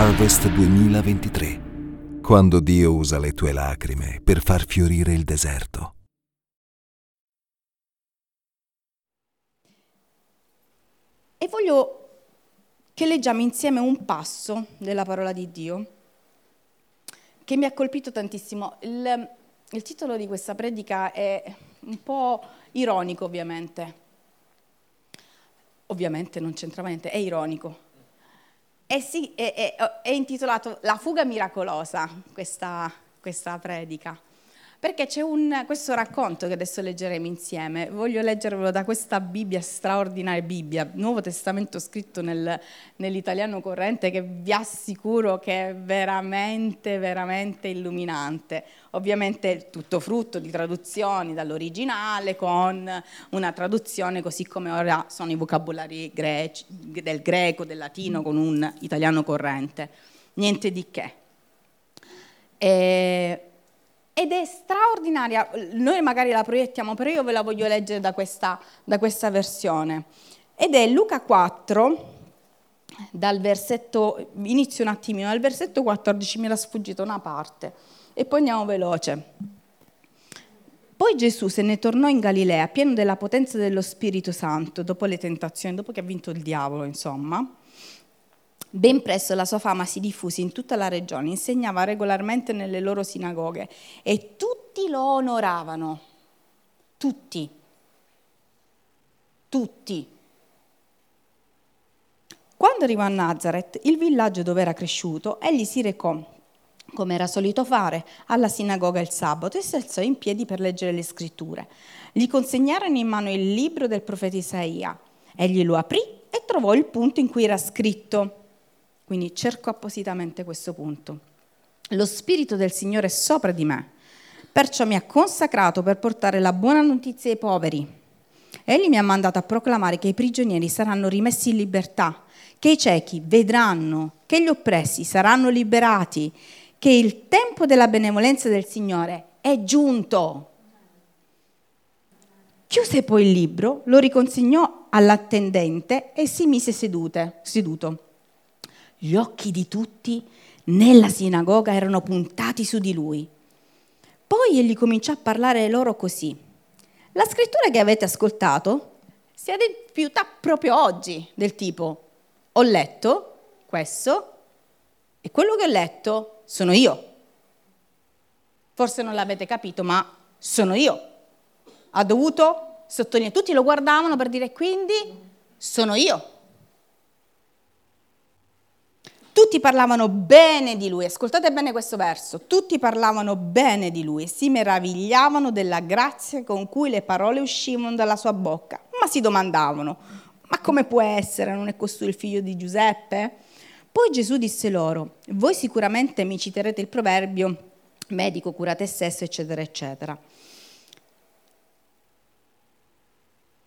Harvest 2023, quando Dio usa le tue lacrime per far fiorire il deserto. E voglio che leggiamo insieme un passo della parola di Dio che mi ha colpito tantissimo. Il, il titolo di questa predica è un po' ironico, ovviamente. Ovviamente non c'entra niente, è ironico è, sì, è, è, è, intitolato La fuga miracolosa, questa, questa predica, perché c'è un, questo racconto che adesso leggeremo insieme. Voglio leggervelo da questa Bibbia, straordinaria Bibbia, Nuovo Testamento scritto nel, nell'italiano corrente, che vi assicuro che è veramente, veramente illuminante. Ovviamente tutto frutto di traduzioni dall'originale con una traduzione così come ora sono i vocabolari greci, del greco, del latino con un italiano corrente. Niente di che. E, ed è straordinaria, noi magari la proiettiamo, però io ve la voglio leggere da questa, da questa versione. Ed è Luca 4, dal versetto, inizio un attimino, dal versetto 14 mi era sfuggita una parte e poi andiamo veloce. Poi Gesù se ne tornò in Galilea, pieno della potenza dello Spirito Santo, dopo le tentazioni, dopo che ha vinto il diavolo, insomma. Ben presto la sua fama si diffuse in tutta la regione, insegnava regolarmente nelle loro sinagoghe e tutti lo onoravano. Tutti. Tutti. Quando arrivò a Nazareth, il villaggio dove era cresciuto, egli si recò come era solito fare, alla sinagoga il sabato e si alzò in piedi per leggere le scritture. Gli consegnarono in mano il libro del profeta Isaia. Egli lo aprì e trovò il punto in cui era scritto. Quindi cerco appositamente questo punto. Lo Spirito del Signore è sopra di me, perciò mi ha consacrato per portare la buona notizia ai poveri. Egli mi ha mandato a proclamare che i prigionieri saranno rimessi in libertà, che i ciechi vedranno, che gli oppressi saranno liberati, che il tempo della benevolenza del Signore è giunto. Chiuse poi il libro, lo riconsegnò all'attendente e si mise sedute, seduto. Gli occhi di tutti nella sinagoga erano puntati su di lui. Poi egli cominciò a parlare loro così. La scrittura che avete ascoltato si è adempiuta proprio oggi, del tipo, ho letto questo e quello che ho letto sono io. Forse non l'avete capito, ma sono io. Ha dovuto sottolineare, tutti lo guardavano per dire quindi sono io. Tutti parlavano bene di lui, ascoltate bene questo verso, tutti parlavano bene di lui si meravigliavano della grazia con cui le parole uscivano dalla sua bocca, ma si domandavano, ma come può essere, non è costui il figlio di Giuseppe? Poi Gesù disse loro, voi sicuramente mi citerete il proverbio, medico cura te stesso, eccetera, eccetera.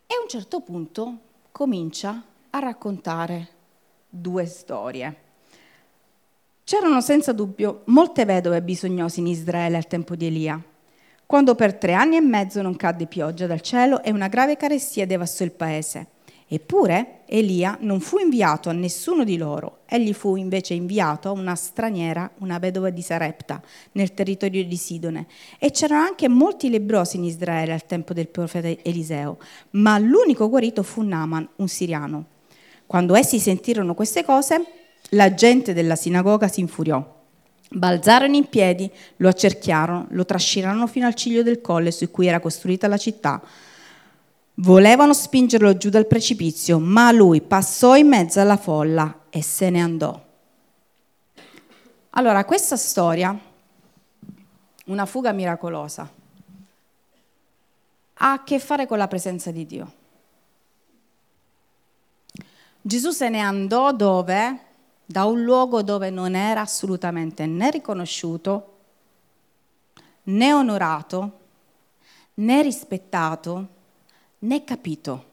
E a un certo punto comincia a raccontare due storie. C'erano senza dubbio molte vedove bisognose in Israele al tempo di Elia, quando per tre anni e mezzo non cadde pioggia dal cielo e una grave carestia devastò il paese. Eppure Elia non fu inviato a nessuno di loro, egli fu invece inviato a una straniera, una vedova di Sarepta, nel territorio di Sidone. E c'erano anche molti lebrosi in Israele al tempo del profeta Eliseo, ma l'unico guarito fu Naaman, un siriano. Quando essi sentirono queste cose, la gente della sinagoga si infuriò. Balzarono in piedi, lo accerchiarono, lo trascinarono fino al ciglio del colle su cui era costruita la città Volevano spingerlo giù dal precipizio, ma lui passò in mezzo alla folla e se ne andò. Allora, questa storia, una fuga miracolosa, ha a che fare con la presenza di Dio. Gesù se ne andò dove? Da un luogo dove non era assolutamente né riconosciuto, né onorato, né rispettato, né capito.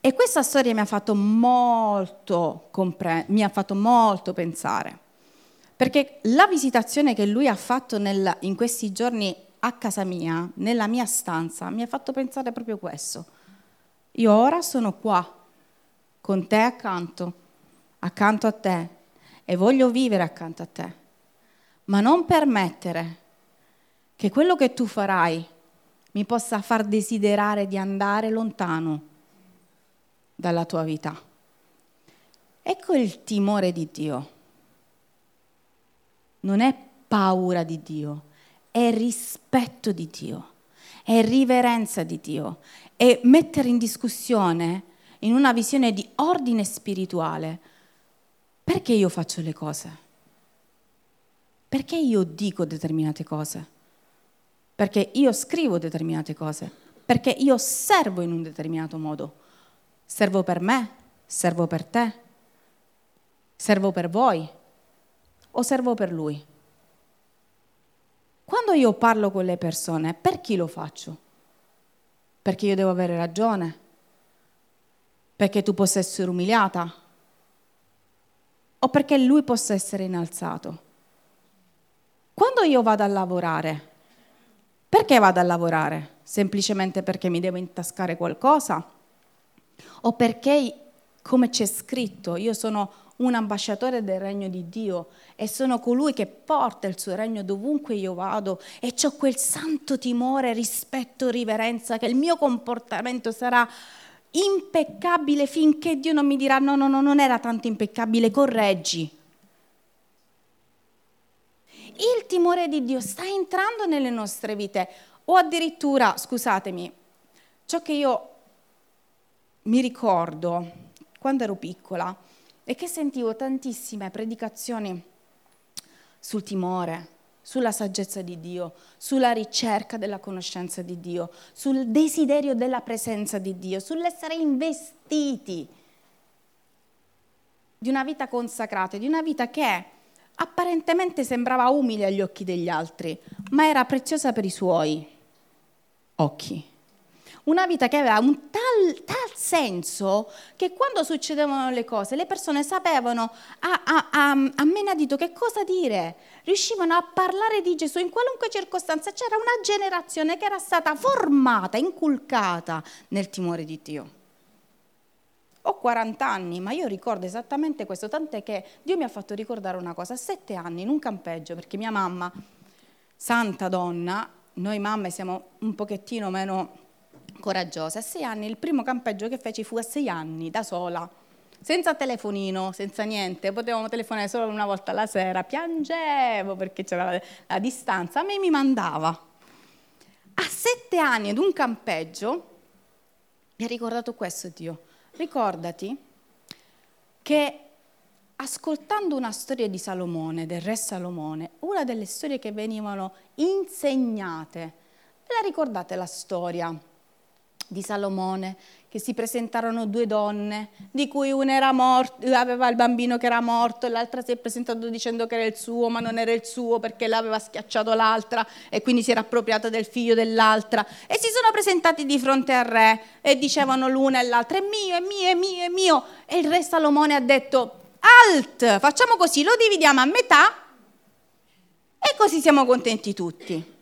E questa storia mi ha fatto molto, compre- mi ha fatto molto pensare, perché la visitazione che lui ha fatto nel, in questi giorni a casa mia, nella mia stanza, mi ha fatto pensare proprio questo. Io ora sono qua, con te accanto, accanto a te, e voglio vivere accanto a te, ma non permettere che quello che tu farai mi possa far desiderare di andare lontano dalla tua vita. Ecco il timore di Dio. Non è paura di Dio, è rispetto di Dio, è riverenza di Dio, è mettere in discussione in una visione di ordine spirituale. Perché io faccio le cose? Perché io dico determinate cose? perché io scrivo determinate cose, perché io servo in un determinato modo. Servo per me, servo per te, servo per voi o servo per lui. Quando io parlo con le persone, per chi lo faccio? Perché io devo avere ragione? Perché tu possa essere umiliata? O perché lui possa essere innalzato? Quando io vado a lavorare, perché vado a lavorare? Semplicemente perché mi devo intascare qualcosa? O perché, come c'è scritto, io sono un ambasciatore del regno di Dio e sono colui che porta il suo regno dovunque io vado e ho quel santo timore, rispetto, riverenza che il mio comportamento sarà impeccabile finché Dio non mi dirà no, no, no, non era tanto impeccabile, correggi. Il timore di Dio sta entrando nelle nostre vite. O addirittura, scusatemi, ciò che io mi ricordo quando ero piccola è che sentivo tantissime predicazioni sul timore, sulla saggezza di Dio, sulla ricerca della conoscenza di Dio, sul desiderio della presenza di Dio, sull'essere investiti di una vita consacrata, di una vita che apparentemente sembrava umile agli occhi degli altri, ma era preziosa per i suoi occhi. Una vita che aveva un tal, tal senso che quando succedevano le cose le persone sapevano a, a, a, a menadito che cosa dire, riuscivano a parlare di Gesù in qualunque circostanza. C'era una generazione che era stata formata, inculcata nel timore di Dio. Ho 40 anni, ma io ricordo esattamente questo, tant'è che Dio mi ha fatto ricordare una cosa, a sette anni in un campeggio, perché mia mamma, santa donna, noi mamme siamo un pochettino meno coraggiose, a sei anni il primo campeggio che feci fu a sei anni, da sola, senza telefonino, senza niente, potevamo telefonare solo una volta alla sera, piangevo perché c'era la, la distanza, a me mi mandava. A sette anni ad un campeggio mi ha ricordato questo Dio. Ricordati che ascoltando una storia di Salomone, del re Salomone, una delle storie che venivano insegnate, ve la ricordate la storia di Salomone che si presentarono due donne, di cui una era morta, aveva il bambino che era morto e l'altra si è presentata dicendo che era il suo, ma non era il suo perché l'aveva schiacciato l'altra e quindi si era appropriata del figlio dell'altra. E si sono presentati di fronte al re e dicevano l'una e l'altra, è mio, è mio, è mio, è mio. E il re Salomone ha detto, alt, facciamo così, lo dividiamo a metà e così siamo contenti tutti.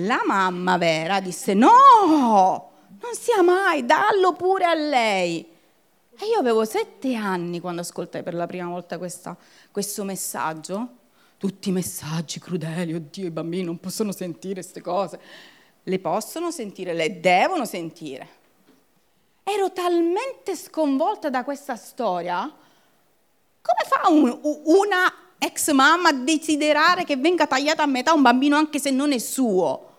La mamma vera disse, no, Non sia mai, dallo pure a lei. E io avevo sette anni quando ascoltai per la prima volta questa, questo messaggio. Tutti i messaggi crudeli, oddio, i bambini non possono sentire queste cose. Le possono sentire, le devono sentire. Ero talmente sconvolta da questa storia. Come fa un, una ex mamma desiderare che venga tagliata a metà un bambino anche se non è suo?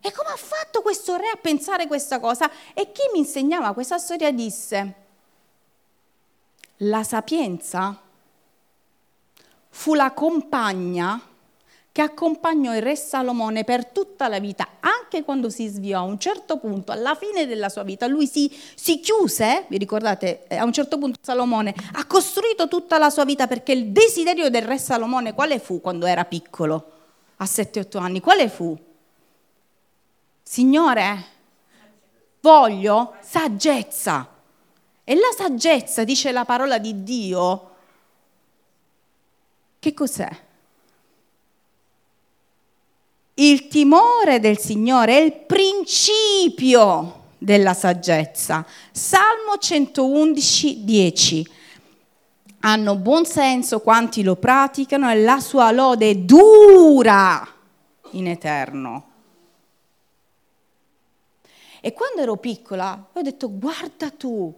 E come ha fatto questo re a pensare questa cosa? E chi mi insegnava questa storia disse, la sapienza fu la compagna che accompagnò il re Salomone per tutta la vita, anche quando si sviò a un certo punto, alla fine della sua vita, lui si, si chiuse, vi ricordate, eh, a un certo punto Salomone ha costruito tutta la sua vita perché il desiderio del re Salomone quale fu quando era piccolo, a 7-8 anni, quale fu? Signore, voglio saggezza. E la saggezza, dice la parola di Dio, che cos'è? Il timore del Signore è il principio della saggezza. Salmo 111, 10. Hanno buon senso quanti lo praticano e la sua lode dura in eterno. E quando ero piccola ho detto guarda tu,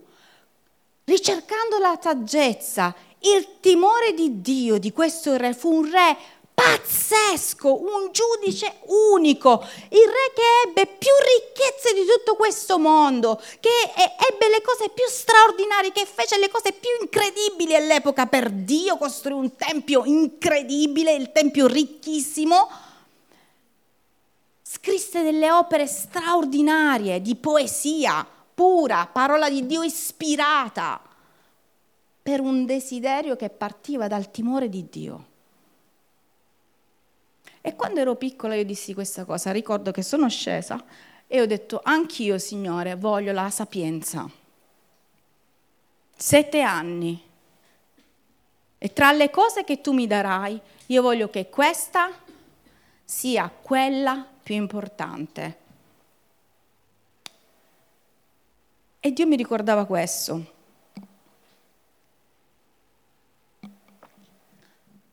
ricercando la saggezza, il timore di Dio di questo re fu un re pazzesco, un giudice unico, il re che ebbe più ricchezze di tutto questo mondo, che ebbe le cose più straordinarie, che fece le cose più incredibili all'epoca per Dio, costruì un tempio incredibile, il tempio ricchissimo, scrisse delle opere straordinarie di poesia, pura, parola di Dio ispirata, per un desiderio che partiva dal timore di Dio. E quando ero piccola io dissi questa cosa, ricordo che sono scesa e ho detto, anch'io Signore voglio la sapienza. Sette anni. E tra le cose che tu mi darai, io voglio che questa sia quella più importante. E Dio mi ricordava questo.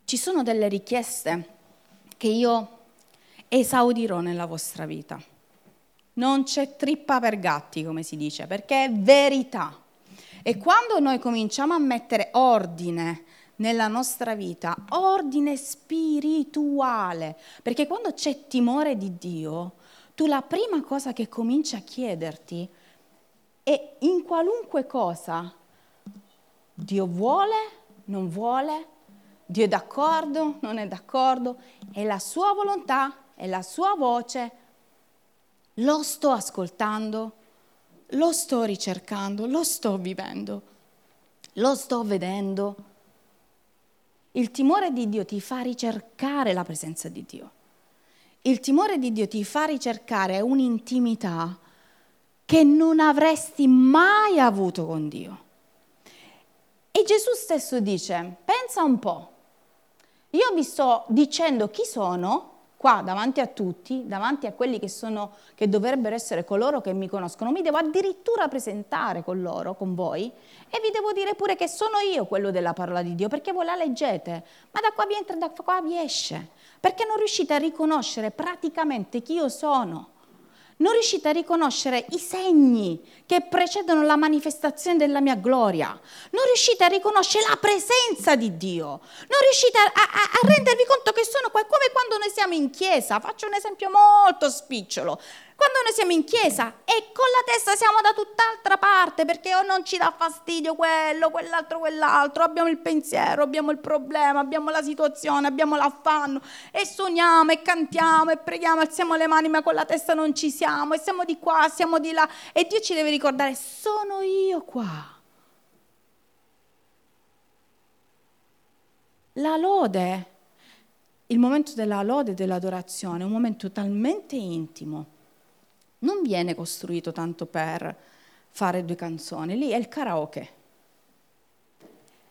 Ci sono delle richieste che io esaudirò nella vostra vita. Non c'è trippa per gatti, come si dice, perché è verità. E quando noi cominciamo a mettere ordine nella nostra vita, ordine spirituale, perché quando c'è timore di Dio, tu la prima cosa che cominci a chiederti e in qualunque cosa Dio vuole, non vuole, Dio è d'accordo, non è d'accordo, è la sua volontà, è la sua voce, lo sto ascoltando, lo sto ricercando, lo sto vivendo, lo sto vedendo. Il timore di Dio ti fa ricercare la presenza di Dio. Il timore di Dio ti fa ricercare un'intimità che non avresti mai avuto con Dio. E Gesù stesso dice, pensa un po', io vi sto dicendo chi sono qua davanti a tutti, davanti a quelli che, sono, che dovrebbero essere coloro che mi conoscono, mi devo addirittura presentare con loro, con voi, e vi devo dire pure che sono io quello della parola di Dio, perché voi la leggete, ma da qua vi entra, da qua vi esce, perché non riuscite a riconoscere praticamente chi io sono non riuscite a riconoscere i segni che precedono la manifestazione della mia gloria, non riuscite a riconoscere la presenza di Dio, non riuscite a, a, a rendervi conto che sono qua, come quando noi siamo in chiesa, faccio un esempio molto spicciolo, quando noi siamo in chiesa e con la testa siamo da tutt'altra parte perché o non ci dà fastidio quello, quell'altro, quell'altro, abbiamo il pensiero, abbiamo il problema, abbiamo la situazione, abbiamo l'affanno e suoniamo e cantiamo e preghiamo, alziamo le mani ma con la testa non ci siamo e siamo di qua, siamo di là e Dio ci deve ricordare, sono io qua. La lode, il momento della lode e dell'adorazione è un momento talmente intimo non viene costruito tanto per fare due canzoni, lì è il karaoke.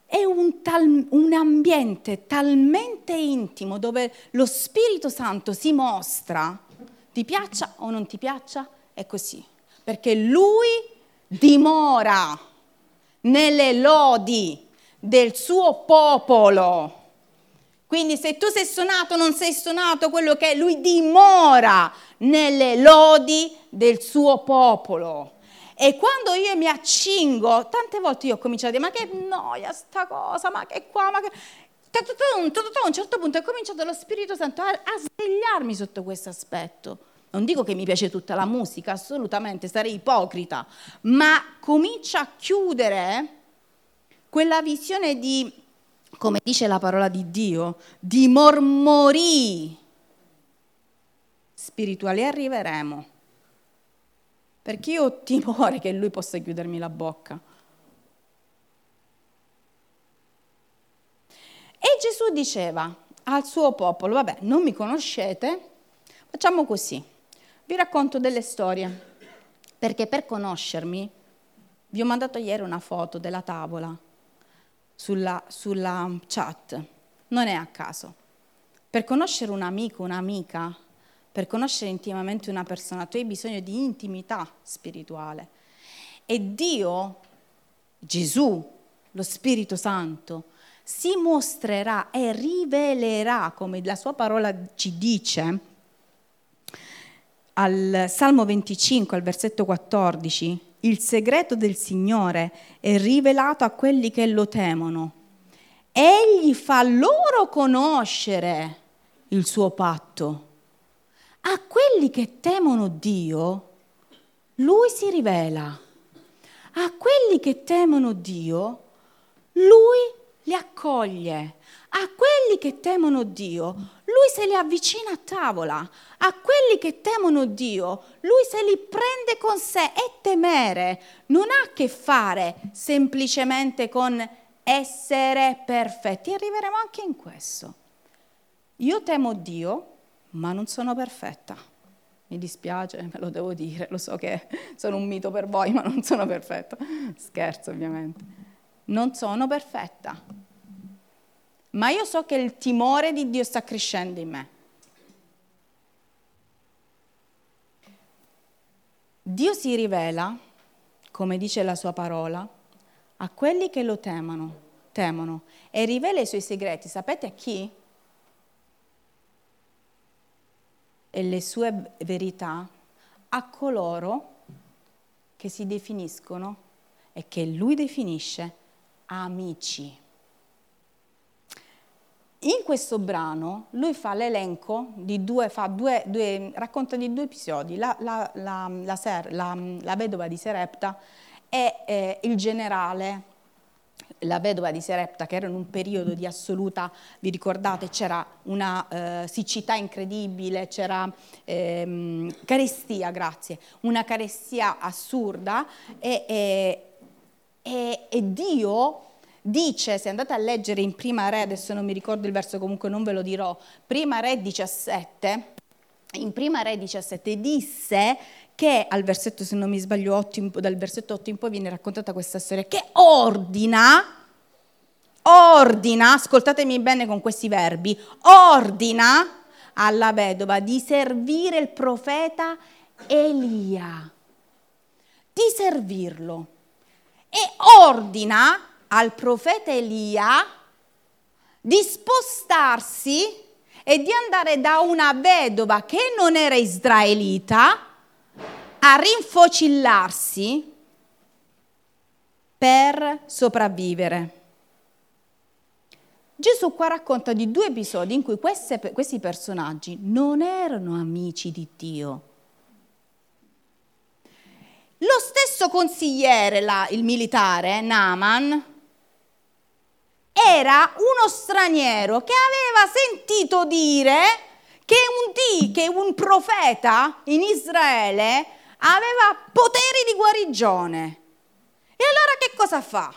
È un, tal, un, ambiente talmente intimo dove lo Spirito Santo si mostra, ti piaccia o non ti piaccia, è così. perché lui dimora nelle lodi del suo popolo. Quindi se tu sei suonato o non sei suonato, quello che è, lui dimora nelle lodi del suo popolo. E quando io mi accingo, tante volte io ho cominciato a dire, ma che noia sta cosa, ma che qua, ma che... A un certo punto è cominciato lo Spirito Santo a, a svegliarmi sotto questo aspetto. Non dico che mi piace tutta la musica, assolutamente, sarei ipocrita, ma comincia a chiudere quella visione di, come dice la parola di Dio, di mormori. Spirituali. Arriveremo, perché io ho timore che lui possa chiudermi la bocca. E Gesù diceva al suo popolo, vabbè, non mi conoscete, facciamo così. Vi racconto delle storie, perché per conoscermi vi ho mandato ieri una foto della tavola sulla, sulla chat, non è a caso. Per conoscere un amico, un'amica, per conoscere intimamente una persona, tu hai bisogno di intimità spirituale. E Dio, Gesù, lo Spirito Santo, si mostrerà e rivelerà, come la sua parola ci dice, al Salmo 25, al versetto 14, il segreto del Signore è rivelato a quelli che lo temono. Egli fa loro conoscere il suo patto. A quelli che temono Dio, lui si rivela. A quelli che temono Dio, lui li accoglie. A quelli che temono Dio, lui se li avvicina a tavola. A quelli che temono Dio, lui se li prende con sé. E temere non ha a che fare semplicemente con essere perfetti. Arriveremo anche in questo. Io temo Dio, ma non sono perfetta. Mi dispiace, me lo devo dire, lo so che sono un mito per voi, ma non sono perfetta. Scherzo ovviamente. Non sono perfetta ma io so che il timore di Dio sta crescendo in me. Dio si rivela, come dice la sua parola, a quelli che lo temono, temono e rivela i suoi segreti. Sapete a chi? E le sue verità a coloro che si definiscono e che lui definisce amici. In questo brano lui fa l'elenco di due, fa due, due racconta di due episodi, la, la, la, Ser, la vedova di Serepta e eh, il generale. La vedova di Serepta, che era in un periodo di assoluta, vi ricordate, c'era una eh, siccità incredibile, c'era ehm, carestia, grazie, una carestia assurda e, e, e, e Dio dice, se andate a leggere in Prima Re, adesso non mi ricordo il verso, comunque non ve lo dirò, Prima Re 17, in Prima Re 17 disse che al versetto, se non mi sbaglio, 8, dal versetto 8 in poi viene raccontata questa storia, che ordina, ordina, ascoltatemi bene con questi verbi, ordina alla vedova di servire il profeta Elia, di servirlo. E ordina al profeta Elia di spostarsi e di andare da una vedova che non era israelita a rinfocillarsi per sopravvivere. Gesù qua racconta di due episodi in cui queste, questi personaggi non erano amici di Dio. Lo stesso consigliere, la, il militare, Naaman, era uno straniero che aveva sentito dire che un, di, che un profeta in Israele aveva poteri di guarigione. E allora che cosa fa?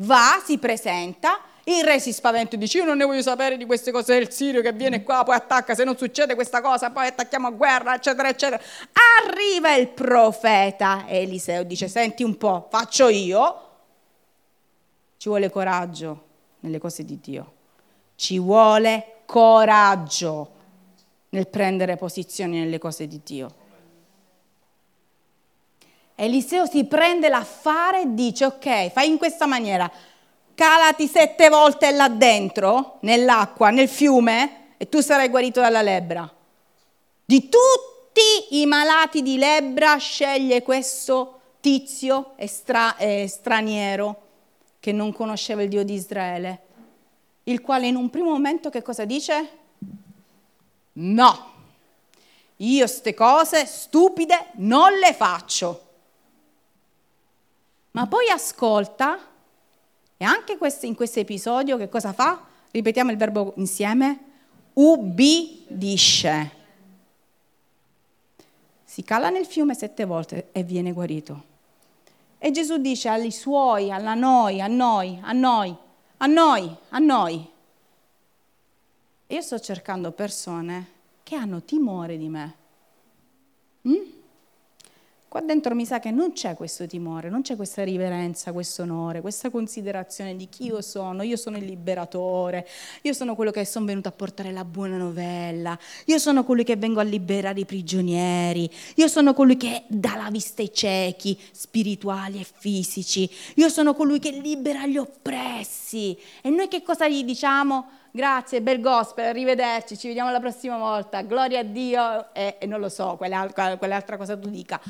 Va, si presenta, il re si spaventa e dice io non ne voglio sapere di queste cose del Sirio che viene qua, poi attacca, se non succede questa cosa, poi attacchiamo a guerra, eccetera, eccetera. Arriva il profeta Eliseo, dice senti un po', faccio io, ci vuole coraggio nelle cose di Dio. Ci vuole coraggio nel prendere posizioni nelle cose di Dio. Eliseo si prende l'affare e dice, ok, fai in questa maniera, calati sette volte là dentro, nell'acqua, nel fiume, e tu sarai guarito dalla lebbra. Di tutti i malati di lebbra sceglie questo tizio estra- eh, straniero che non conosceva il Dio di Israele, il quale in un primo momento che cosa dice? No, io ste cose stupide non le faccio. Ma poi ascolta e anche in questo episodio che cosa fa? Ripetiamo il verbo insieme. Ubbidisce. Si cala nel fiume sette volte e viene guarito. E Gesù dice ai suoi, alla noi, a noi, a noi, a noi, a noi. Io sto cercando persone che hanno timore di me. Mm? Qua dentro mi sa che non c'è questo timore, non c'è questa riverenza, questo onore, questa considerazione di chi io sono. Io sono il liberatore, io sono quello che sono venuto a portare la buona novella, io sono colui che vengo a liberare i prigionieri, io sono colui che dà la vista ai ciechi, spirituali e fisici, io sono colui che libera gli oppressi. E noi che cosa gli diciamo? Grazie, bel gospel, arrivederci, ci vediamo la prossima volta, gloria a Dio e, e non lo so, quell'altra, cosa tu dica.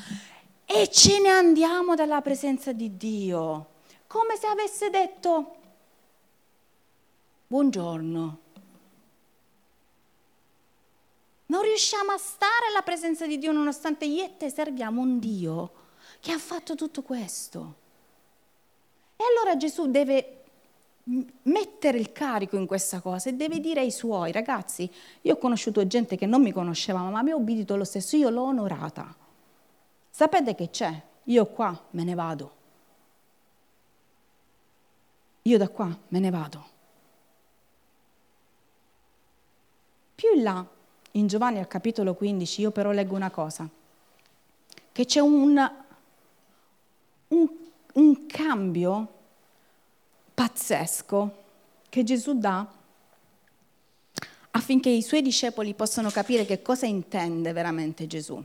E ce ne andiamo dalla presenza di Dio, come se avesse detto buongiorno. Non riusciamo a stare alla presenza di Dio nonostante io e te serviamo un Dio che ha fatto tutto questo. E allora Gesù deve mettere il carico in questa cosa e deve dire ai suoi ragazzi, io ho conosciuto gente che non mi conosceva, ma mi ha obbedito lo stesso, io l'ho onorata. Sapete che c'è? Io qua me ne vado. Io da qua me ne vado. Più in là, in Giovanni al capitolo 15, io però leggo una cosa, che c'è un, un, un cambio pazzesco che Gesù dà affinché i suoi discepoli possano capire che cosa intende veramente Gesù.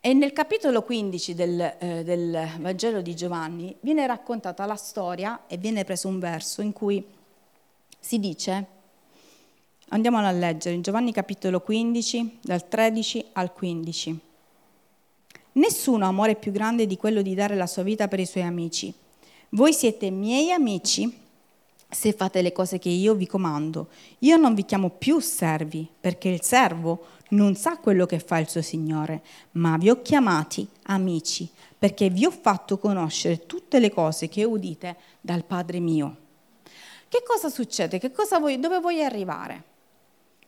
E nel capitolo 15 del, eh, del, Vangelo di Giovanni viene raccontata la storia e viene preso un verso in cui si dice, andiamolo a leggere, in Giovanni capitolo 15, dal 13 al 15. Nessuno ha amore più grande di quello di dare la sua vita per i suoi amici. Voi siete miei amici se fate le cose che io vi comando. Io non vi chiamo più servi, perché il servo non sa quello che fa il suo Signore, ma vi ho chiamati amici, perché vi ho fatto conoscere tutte le cose che udite dal Padre mio. Che cosa succede? Che cosa vuoi, dove vuoi arrivare?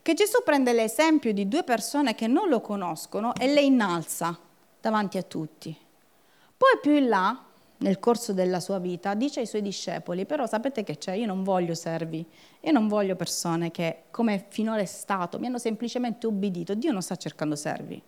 Che Gesù prende l'esempio di due persone che non lo conoscono e le innalza davanti a tutti. Poi più in là nel corso della sua vita, dice ai suoi discepoli, però sapete che c'è, io non voglio servi, io non voglio persone che, come finora è stato, mi hanno semplicemente ubbidito. Dio non sta cercando servi.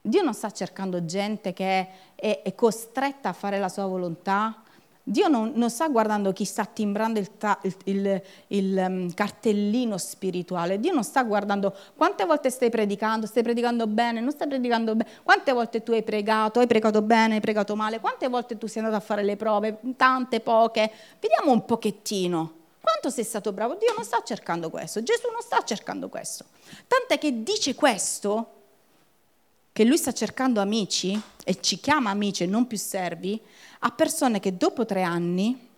Dio non sta cercando gente che è, è costretta a fare la sua volontà, Dio non, non, sta guardando chi sta timbrando il, il, il, il um, cartellino spirituale, Dio non sta guardando quante volte stai predicando, stai predicando bene, non stai predicando bene, quante volte tu hai pregato, hai pregato bene, hai pregato male, quante volte tu sei andato a fare le prove, tante, poche, vediamo un pochettino. Quanto sei stato bravo? Dio non sta cercando questo, Gesù non sta cercando questo. Tant'è che dice questo, che lui sta cercando amici e ci chiama amici e non più servi, a persone che dopo tre anni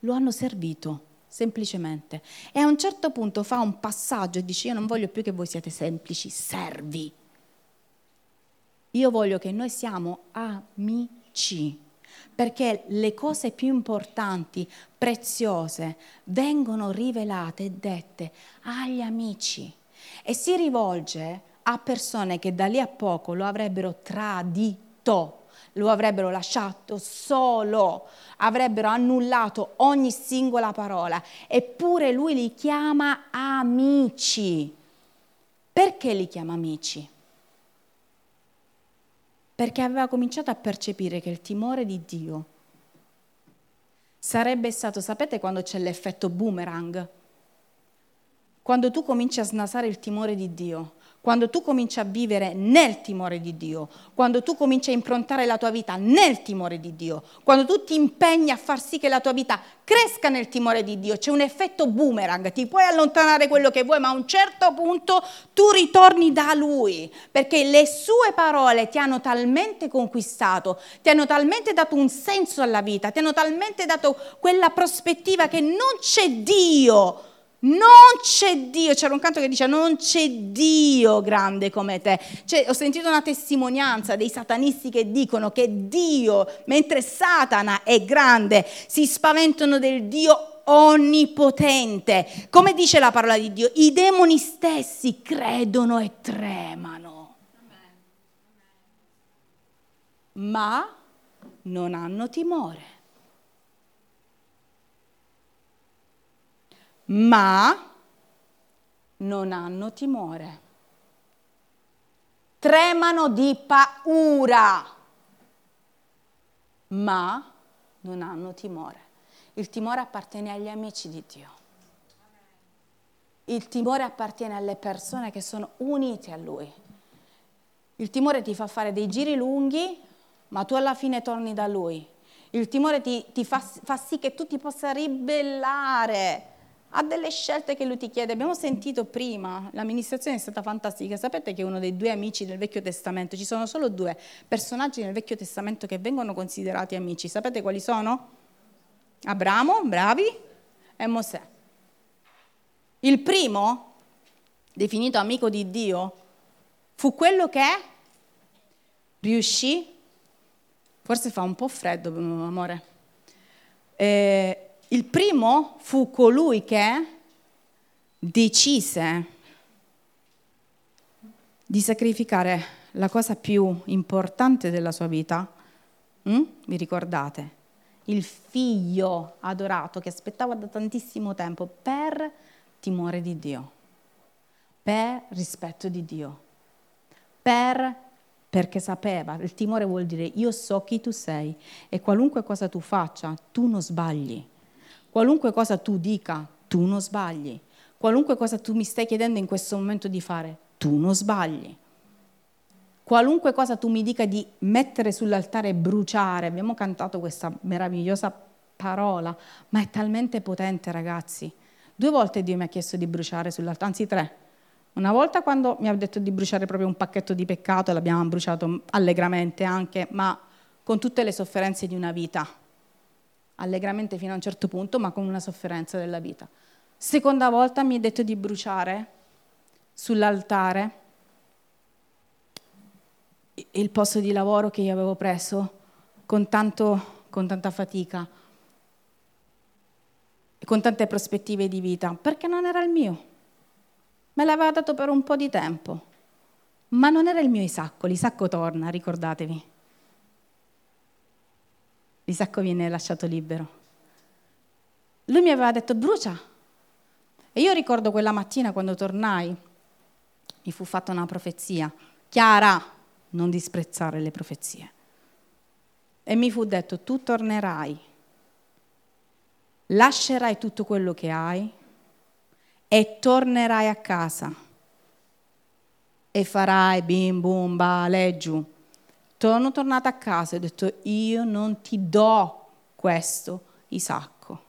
lo hanno servito semplicemente. E a un certo punto fa un passaggio e dice io non voglio più che voi siate semplici servi. Io voglio che noi siamo amici, perché le cose più importanti, preziose, vengono rivelate e dette agli amici. E si rivolge a persone che da lì a poco lo avrebbero tradito lo avrebbero lasciato solo, avrebbero annullato ogni singola parola, eppure lui li chiama amici. Perché li chiama amici? Perché aveva cominciato a percepire che il timore di Dio sarebbe stato, sapete quando c'è l'effetto boomerang? quando tu cominci a snasare il timore di Dio, quando tu cominci a vivere nel timore di Dio, quando tu cominci a improntare la tua vita nel timore di Dio, quando tu ti impegni a far sì che la tua vita cresca nel timore di Dio, c'è un effetto boomerang, ti puoi allontanare quello che vuoi, ma a un certo punto tu ritorni da Lui, perché le sue parole ti hanno talmente conquistato, ti hanno talmente dato un senso alla vita, ti hanno talmente dato quella prospettiva che non c'è Dio non c'è Dio, c'era un canto che dice non c'è Dio grande come te. Cioè, ho sentito una testimonianza dei satanisti che dicono che Dio, mentre Satana è grande, si spaventano del Dio onnipotente. Come dice la parola di Dio, i demoni stessi credono e tremano. Ma non hanno timore. Ma non hanno timore. Tremano di paura, ma non hanno timore. Il timore appartiene agli amici di Dio. Il timore appartiene alle persone che sono unite a Lui. Il timore ti fa fare dei giri lunghi, ma tu alla fine torni da Lui. Il timore ti, ti fa, fa sì che tu ti possa ribellare ha delle scelte che lui ti chiede. Abbiamo sentito prima, l'amministrazione è stata fantastica. Sapete che uno dei due amici del Vecchio Testamento, ci sono solo due personaggi nel Vecchio Testamento che vengono considerati amici. Sapete quali sono? Abramo, bravi, e Mosè. Il primo, definito amico di Dio, fu quello che riuscì, forse fa un po' freddo, amore, eh, il primo fu colui che decise di sacrificare la cosa più importante della sua vita. Mm? Vi ricordate? Il figlio adorato che aspettava da tantissimo tempo per timore di Dio, per rispetto di Dio, per perché sapeva, il timore vuol dire io so chi tu sei e qualunque cosa tu faccia, tu non sbagli. Qualunque cosa tu dica, tu non sbagli. Qualunque cosa tu mi stai chiedendo in questo momento di fare, tu non sbagli. Qualunque cosa tu mi dica di mettere sull'altare e bruciare, abbiamo cantato questa meravigliosa parola, ma è talmente potente ragazzi. Due volte Dio mi ha chiesto di bruciare sull'altare, anzi tre. Una volta quando mi ha detto di bruciare proprio un pacchetto di peccato, l'abbiamo bruciato allegramente anche, ma con tutte le sofferenze di una vita allegramente fino a un certo punto, ma con una sofferenza della vita. Seconda volta mi ha detto di bruciare sull'altare il posto di lavoro che io avevo preso con, tanto, con tanta fatica e con tante prospettive di vita, perché non era il mio. Me l'aveva dato per un po' di tempo, ma non era il mio Isacco, l'Isacco torna, ricordatevi. Isacco viene lasciato libero. Lui mi aveva detto brucia. E io ricordo quella mattina quando tornai, mi fu fatta una profezia. Chiara, non disprezzare le profezie. E mi fu detto, tu tornerai, lascerai tutto quello che hai e tornerai a casa e farai bim bum ba leggiù sono tornata a casa e ho detto io non ti do questo Isacco.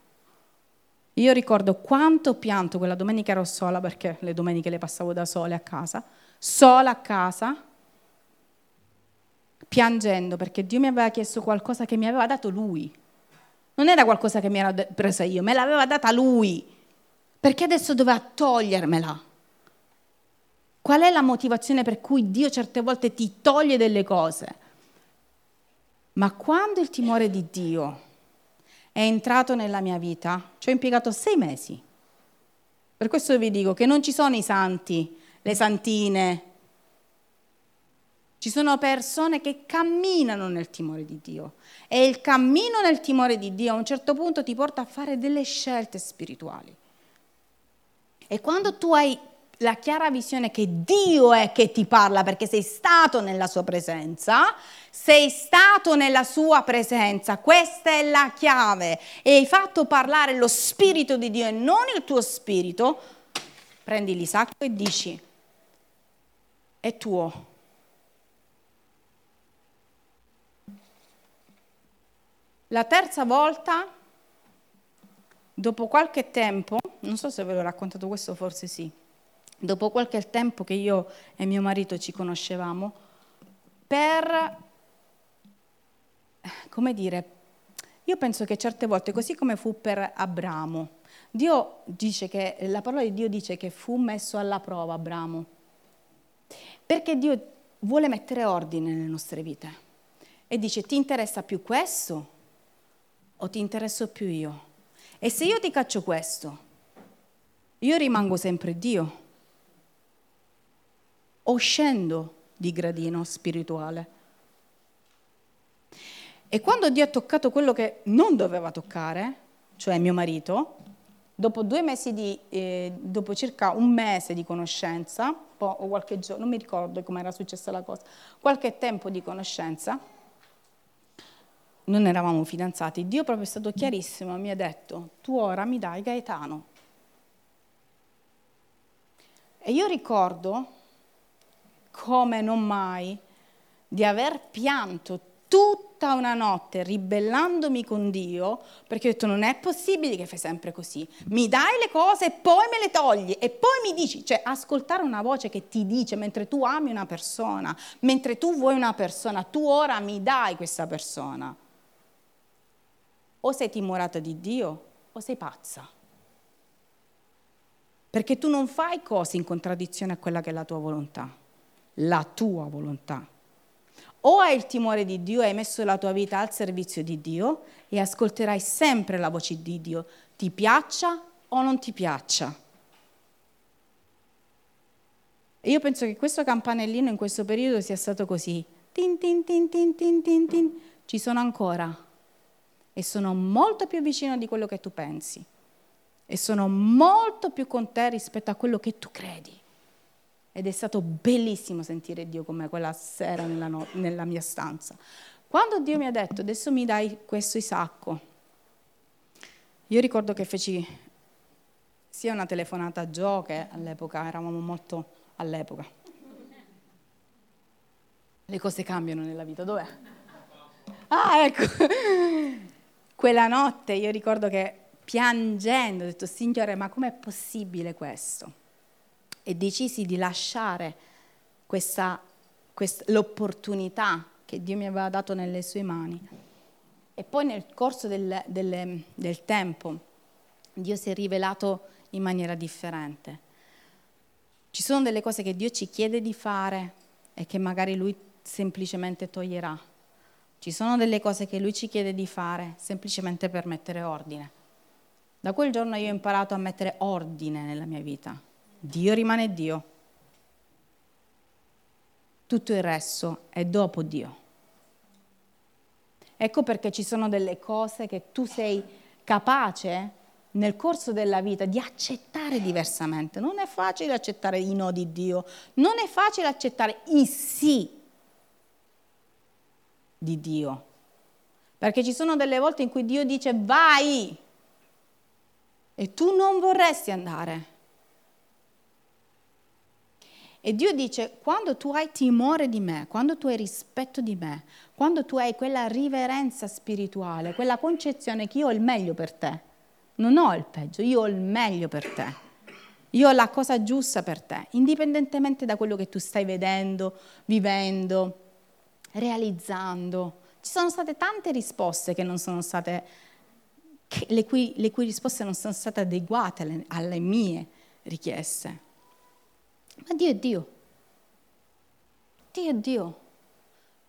Io ricordo quanto pianto quella domenica ero sola perché le domeniche le passavo da sole a casa, sola a casa, piangendo perché Dio mi aveva chiesto qualcosa che mi aveva dato Lui. Non era qualcosa che mi era presa io, me l'aveva data Lui. Perché adesso doveva togliermela? Qual è la motivazione per cui Dio certe volte ti toglie delle cose? Ma quando il timore di Dio è entrato nella mia vita, ci ho impiegato sei mesi. Per questo vi dico che non ci sono i santi, le santine. Ci sono persone che camminano nel timore di Dio. E il cammino nel timore di Dio a un certo punto ti porta a fare delle scelte spirituali. E quando tu hai la chiara visione che Dio è che ti parla perché sei stato nella sua presenza, sei stato nella sua presenza, questa è la chiave. E hai fatto parlare lo spirito di Dio e non il tuo spirito, prendi l'Isacco e dici, è tuo. La terza volta, dopo qualche tempo, non so se ve l'ho raccontato questo, forse sì, dopo qualche tempo che io e mio marito ci conoscevamo, per, come dire, io penso che certe volte, così come fu per Abramo, Dio dice che, la parola di Dio dice che fu messo alla prova Abramo, perché Dio vuole mettere ordine nelle nostre vite e dice ti interessa più questo o ti interesso più io? E se io ti caccio questo, io rimango sempre Dio o scendo di gradino spirituale? E quando Dio ha toccato quello che non doveva toccare, cioè mio marito, dopo due mesi di, eh, dopo circa un mese di conoscenza, o qualche giorno, non mi ricordo come era successa la cosa, qualche tempo di conoscenza, non eravamo fidanzati, Dio proprio è stato chiarissimo, mi ha detto, tu ora mi dai Gaetano. E io ricordo, come non mai, di aver pianto tutta una notte ribellandomi con Dio, perché ho detto non è possibile che fai sempre così, mi dai le cose e poi me le togli e poi mi dici, cioè ascoltare una voce che ti dice mentre tu ami una persona, mentre tu vuoi una persona, tu ora mi dai questa persona. O sei timorata di Dio o sei pazza. Perché tu non fai cose in contraddizione a quella che è la tua volontà, la tua volontà o hai il timore di Dio e hai messo la tua vita al servizio di Dio e ascolterai sempre la voce di Dio, ti piaccia o non ti piaccia. E io penso che questo campanellino in questo periodo sia stato così. Tin, tin, tin, tin, tin, tin, tin. Ci sono ancora e sono molto più vicino di quello che tu pensi e sono molto più con te rispetto a quello che tu credi. Ed è stato bellissimo sentire Dio come quella sera nella, no- nella mia stanza. Quando Dio mi ha detto, adesso mi dai questo Isacco, io ricordo che feci sia una telefonata a Gio che all'epoca, eravamo molto all'epoca. Le cose cambiano nella vita, dov'è? Ah, ecco. Quella notte io ricordo che piangendo ho detto, Signore, ma com'è possibile questo? E decisi di lasciare questa, questa, l'opportunità che Dio mi aveva dato nelle sue mani. E poi nel corso del, del, del tempo Dio si è rivelato in maniera differente. Ci sono delle cose che Dio ci chiede di fare e che magari Lui semplicemente toglierà. Ci sono delle cose che Lui ci chiede di fare semplicemente per mettere ordine. Da quel giorno io ho imparato a mettere ordine nella mia vita. Dio rimane Dio. Tutto il resto è dopo Dio. Ecco perché ci sono delle cose che tu sei capace nel corso della vita di accettare diversamente. Non è facile accettare i no di Dio, non è facile accettare i sì di Dio. Perché ci sono delle volte in cui Dio dice vai e tu non vorresti andare. E Dio dice, quando tu hai timore di me, quando tu hai rispetto di me, quando tu hai quella riverenza spirituale, quella concezione che io ho il meglio per te, non ho il peggio, io ho il meglio per te. Io ho la cosa giusta per te, indipendentemente da quello che tu stai vedendo, vivendo, realizzando. Ci sono state tante risposte che non sono state, le cui, le cui risposte non sono state adeguate alle, alle mie richieste. Ma Dio è Dio. Dio è Dio.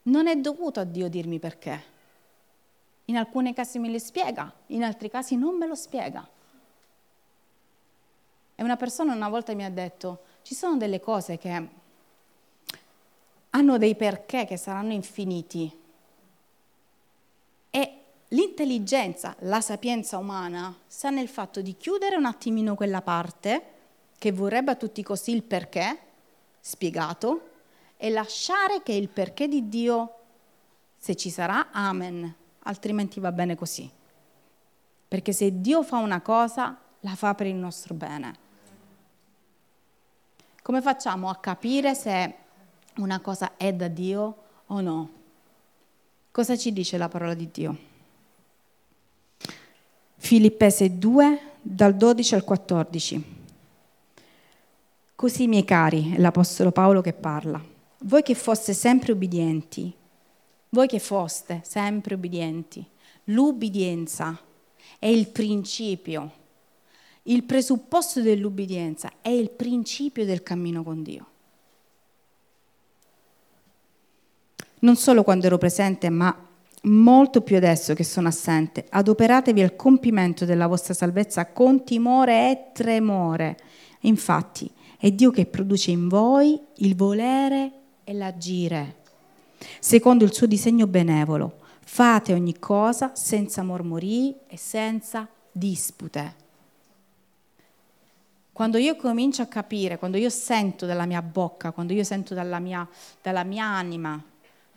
Non è dovuto a Dio dirmi perché. In alcuni casi me lo spiega, in altri casi non me lo spiega. E una persona una volta mi ha detto, ci sono delle cose che hanno dei perché che saranno infiniti. E l'intelligenza, la sapienza umana sta nel fatto di chiudere un attimino quella parte che vorrebbe a tutti i costi il perché spiegato e lasciare che il perché di Dio, se ci sarà, amen, altrimenti va bene così. Perché se Dio fa una cosa, la fa per il nostro bene. Come facciamo a capire se una cosa è da Dio o no? Cosa ci dice la parola di Dio? Filippese 2, dal 12 al 14. Così, miei cari, è l'Apostolo Paolo che parla, voi che foste sempre ubbidienti, voi che foste sempre ubbidienti, l'ubbidienza è il principio, il presupposto dell'ubbidienza è il principio del cammino con Dio. Non solo quando ero presente, ma molto più adesso che sono assente, adoperatevi al compimento della vostra salvezza con timore e tremore. Infatti, è Dio che produce in voi il volere e l'agire, secondo il suo disegno benevolo. Fate ogni cosa senza mormorii e senza dispute. Quando io comincio a capire, quando io sento dalla mia bocca, quando io sento dalla mia, dalla mia anima,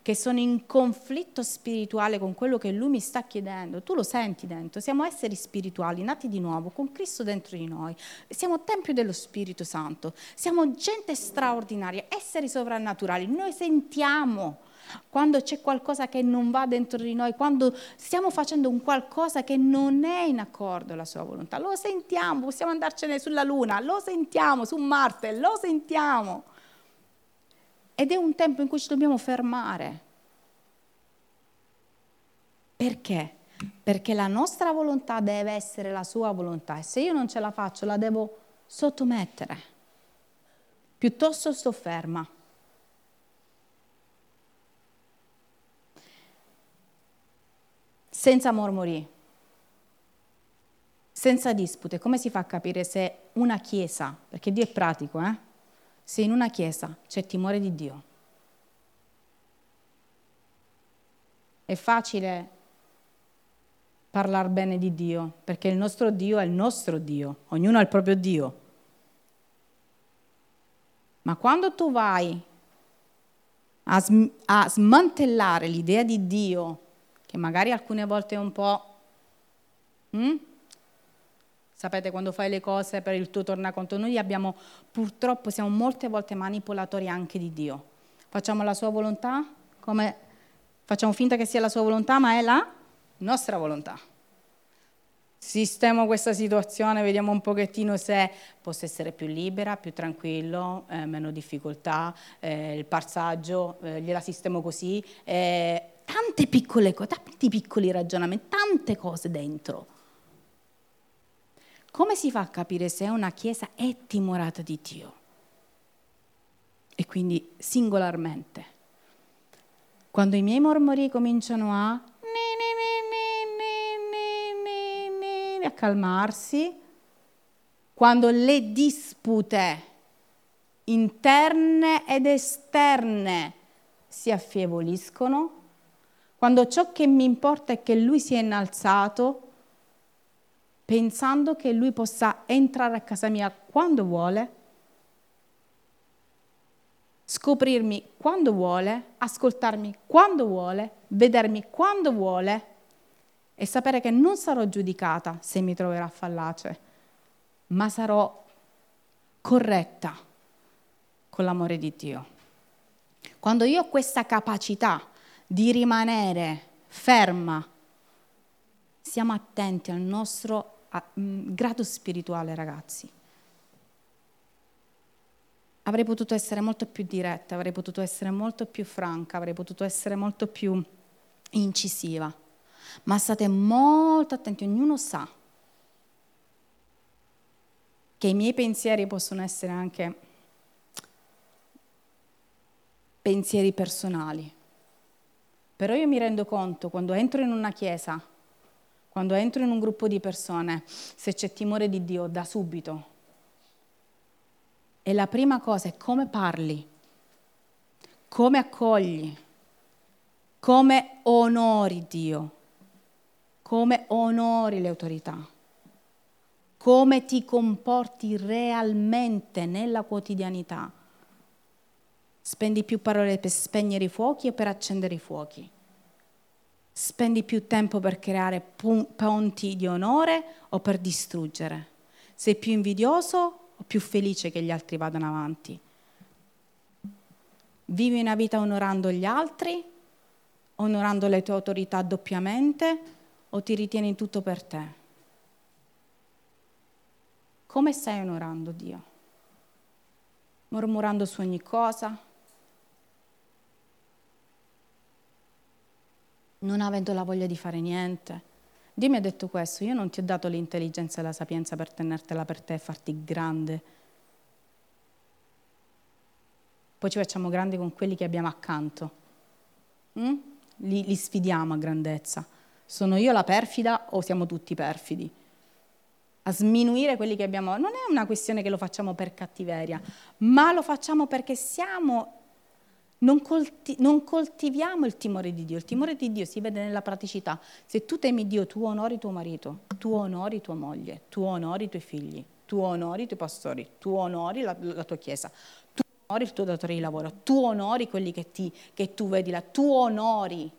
che sono in conflitto spirituale con quello che lui mi sta chiedendo. Tu lo senti dentro, siamo esseri spirituali, nati di nuovo, con Cristo dentro di noi. Siamo tempio dello Spirito Santo, siamo gente straordinaria, esseri sovrannaturali. Noi sentiamo quando c'è qualcosa che non va dentro di noi, quando stiamo facendo un qualcosa che non è in accordo alla sua volontà. Lo sentiamo, possiamo andarcene sulla Luna, lo sentiamo, su Marte, lo sentiamo. Ed è un tempo in cui ci dobbiamo fermare. Perché? Perché la nostra volontà deve essere la sua volontà e se io non ce la faccio la devo sottomettere. Piuttosto sto ferma. Senza mormori, senza dispute. Come si fa a capire se una chiesa, perché Dio è pratico, eh? Se in una chiesa c'è timore di Dio. È facile parlare bene di Dio, perché il nostro Dio è il nostro Dio, ognuno ha il proprio Dio. Ma quando tu vai a, sm- a smantellare l'idea di Dio, che magari alcune volte è un po'... Hm? Sapete, quando fai le cose per il tuo tornaconto, noi abbiamo, purtroppo siamo molte volte manipolatori anche di Dio. Facciamo la sua volontà, come facciamo finta che sia la sua volontà, ma è la nostra volontà. Sistemo questa situazione, vediamo un pochettino se posso essere più libera, più tranquillo, eh, meno difficoltà, eh, il passaggio eh, gliela sistemo così. Eh, tante piccole cose, tanti piccoli ragionamenti, tante cose dentro. Come si fa a capire se una chiesa è timorata di Dio? E quindi singolarmente. Quando i miei mormori cominciano a, a calmarsi, quando le dispute interne ed esterne si affievoliscono, quando ciò che mi importa è che lui sia innalzato pensando che lui possa entrare a casa mia quando vuole, scoprirmi quando vuole, ascoltarmi quando vuole, vedermi quando vuole e sapere che non sarò giudicata se mi troverà fallace, ma sarò corretta con l'amore di Dio. Quando io ho questa capacità di rimanere ferma, siamo attenti al nostro grado spirituale, ragazzi. Avrei potuto essere molto più diretta, avrei potuto essere molto più franca, avrei potuto essere molto più incisiva. Ma state molto attenti, ognuno sa che i miei pensieri possono essere anche pensieri personali. Però io mi rendo conto quando entro in una chiesa quando entro in un gruppo di persone, se c'è timore di Dio, da subito. E la prima cosa è come parli, come accogli, come onori Dio, come onori le autorità, come ti comporti realmente nella quotidianità. Spendi più parole per spegnere i fuochi o per accendere i fuochi? Spendi più tempo per creare ponti di onore o per distruggere? Sei più invidioso o più felice che gli altri vadano avanti? Vivi una vita onorando gli altri, onorando le tue autorità doppiamente o ti ritieni tutto per te? Come stai onorando Dio? Mormorando su ogni cosa? Non avendo la voglia di fare niente? Dio mi ha detto questo, io non ti ho dato l'intelligenza e la sapienza per tenertela per te e farti grande poi ci facciamo grandi con quelli che abbiamo accanto. Mm? Li, li sfidiamo a grandezza. Sono io la perfida o siamo tutti perfidi? A sminuire quelli che abbiamo. Non è una questione che lo facciamo per cattiveria, ma lo facciamo perché siamo non, colti- non, coltiviamo il timore di Dio. Il timore di Dio si vede nella praticità. Se tu temi Dio, tu onori tuo marito, tu onori tua moglie, tu onori i tuoi figli, tu onori i tuoi pastori, tu onori la, la tua chiesa, onori il tuo datore di lavoro, tu onori quelli che, ti, che tu vedi là, tu onori.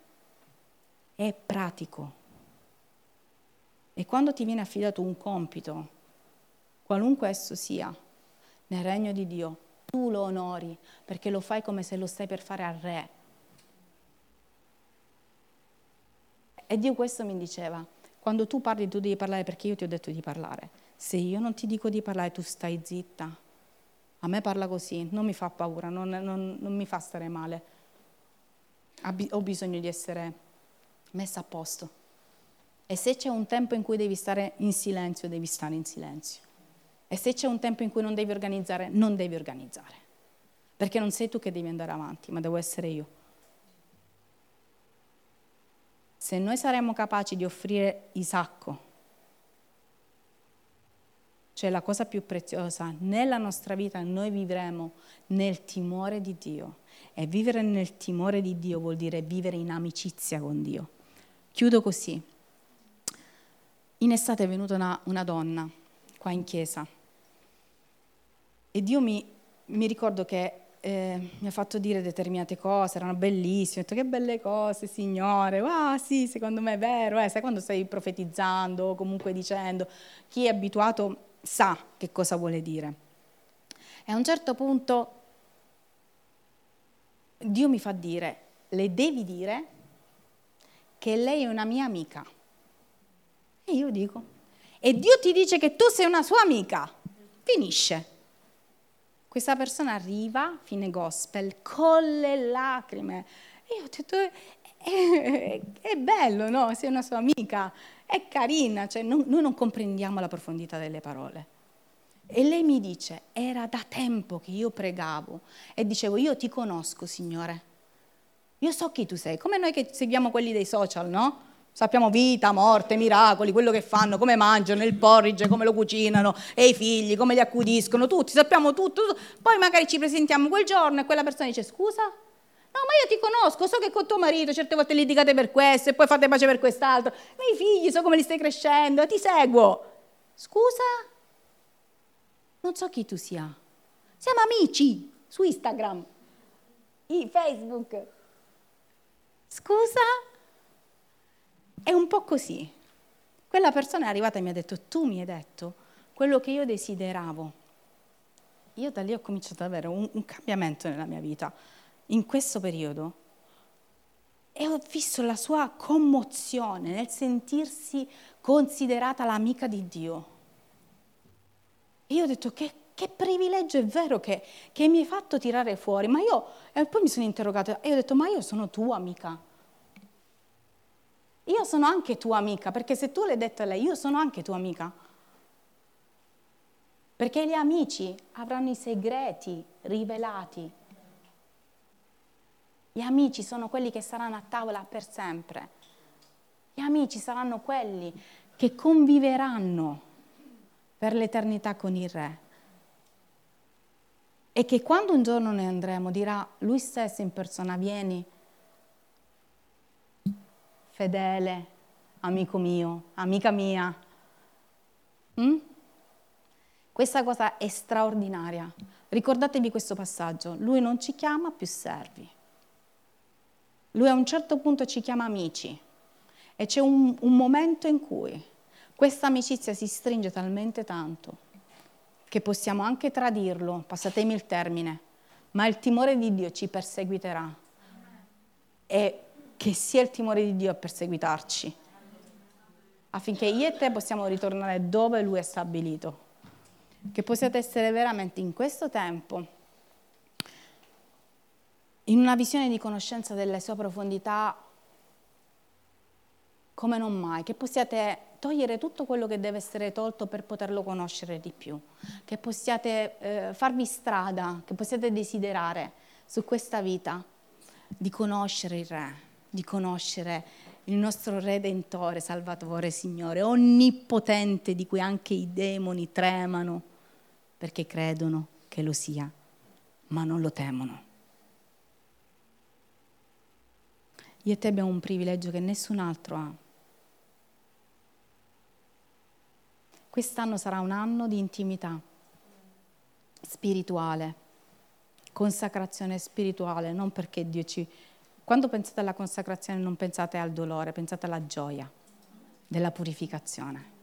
È pratico. E quando ti viene affidato un compito, qualunque esso sia, nel regno di Dio, tu lo onori perché lo fai come se lo stai per fare al re. E Dio questo mi diceva, quando tu parli tu devi parlare perché io ti ho detto di parlare. Se io non ti dico di parlare tu stai zitta a me parla così, non mi fa paura, non, non, non mi fa stare male. Ho bisogno di essere messa a posto. E se c'è un tempo in cui devi stare in silenzio, devi stare in silenzio. E se c'è un tempo in cui non devi organizzare, non devi organizzare. Perché non sei tu che devi andare avanti, ma devo essere io. Se noi saremmo capaci di offrire Isacco cioè la cosa più preziosa nella nostra vita, noi vivremo nel timore di Dio. E vivere nel timore di Dio vuol dire vivere in amicizia con Dio. Chiudo così. In estate è venuta una, una donna qua in chiesa e Dio mi, mi ricordo che eh, mi ha fatto dire determinate cose, erano bellissime, ho detto che belle cose, Signore, ah sì, secondo me è vero, eh, sai quando stai profetizzando o comunque dicendo, chi è abituato sa che cosa vuole dire. E a un certo punto Dio mi fa dire, le devi dire che lei è una mia amica. E io dico, e Dio ti dice che tu sei una sua amica. Finisce. Questa persona arriva, fine gospel, con le lacrime. E io ho detto, è, è bello, no? Sei una sua amica è carina, cioè non, noi non comprendiamo la profondità delle parole. E lei mi dice, era da tempo che io pregavo e dicevo, io ti conosco, Signore. Io so chi tu sei, come noi che seguiamo quelli dei social, no? Sappiamo vita, morte, miracoli, quello che fanno, come mangiano, il porridge, come lo cucinano, e i figli, come li accudiscono, tutti, sappiamo tutto, tutto. Poi magari ci presentiamo quel giorno e quella persona dice, scusa, No, ma io ti conosco, so che con tuo marito certe volte litigate per questo e poi fate pace per quest'altro. Ma i figli, so come li stai crescendo, ti seguo. Scusa? Non so chi tu sia. Siamo amici su Instagram, in Facebook. Scusa? È un po' così. Quella persona è arrivata e mi ha detto, tu mi hai detto quello che io desideravo. Io da lì ho cominciato ad avere un, un cambiamento nella mia vita in questo periodo e ho visto la sua commozione nel sentirsi considerata l'amica di Dio. E io ho detto che, che privilegio è vero che, che, mi hai fatto tirare fuori, ma io, e poi mi sono interrogata e ho detto ma io sono tua amica. Io sono anche tua amica, perché se tu l'hai detto a lei, io sono anche tua amica. Perché gli amici avranno i segreti rivelati gli amici sono quelli che saranno a tavola per sempre. Gli amici saranno quelli che conviveranno per l'eternità con il Re. E che quando un giorno ne andremo dirà lui stesso in persona, vieni, fedele, amico mio, amica mia. Mm? Questa cosa è straordinaria. Ricordatevi questo passaggio, lui non ci chiama più servi. Lui a un certo punto ci chiama amici e c'è un, un momento in cui questa amicizia si stringe talmente tanto che possiamo anche tradirlo, passatemi il termine, ma il timore di Dio ci perseguiterà. E che sia il timore di Dio a perseguitarci, affinché io e te possiamo ritornare dove Lui è stabilito. Che possiate essere veramente in questo tempo, in una visione di conoscenza delle sue profondità come non mai, che possiate togliere tutto quello che deve essere tolto per poterlo conoscere di più, che possiate eh, farvi strada, che possiate desiderare su questa vita di conoscere il Re, di conoscere il nostro Redentore, Salvatore, Signore, onnipotente di cui anche i demoni tremano perché credono che lo sia, ma non lo temono. Io e te abbiamo un privilegio che nessun altro ha Quest'anno sarà un anno di intimità spirituale, consacrazione spirituale, non perché Dio ci... Quando pensate alla consacrazione non pensate al dolore, pensate alla gioia della purificazione.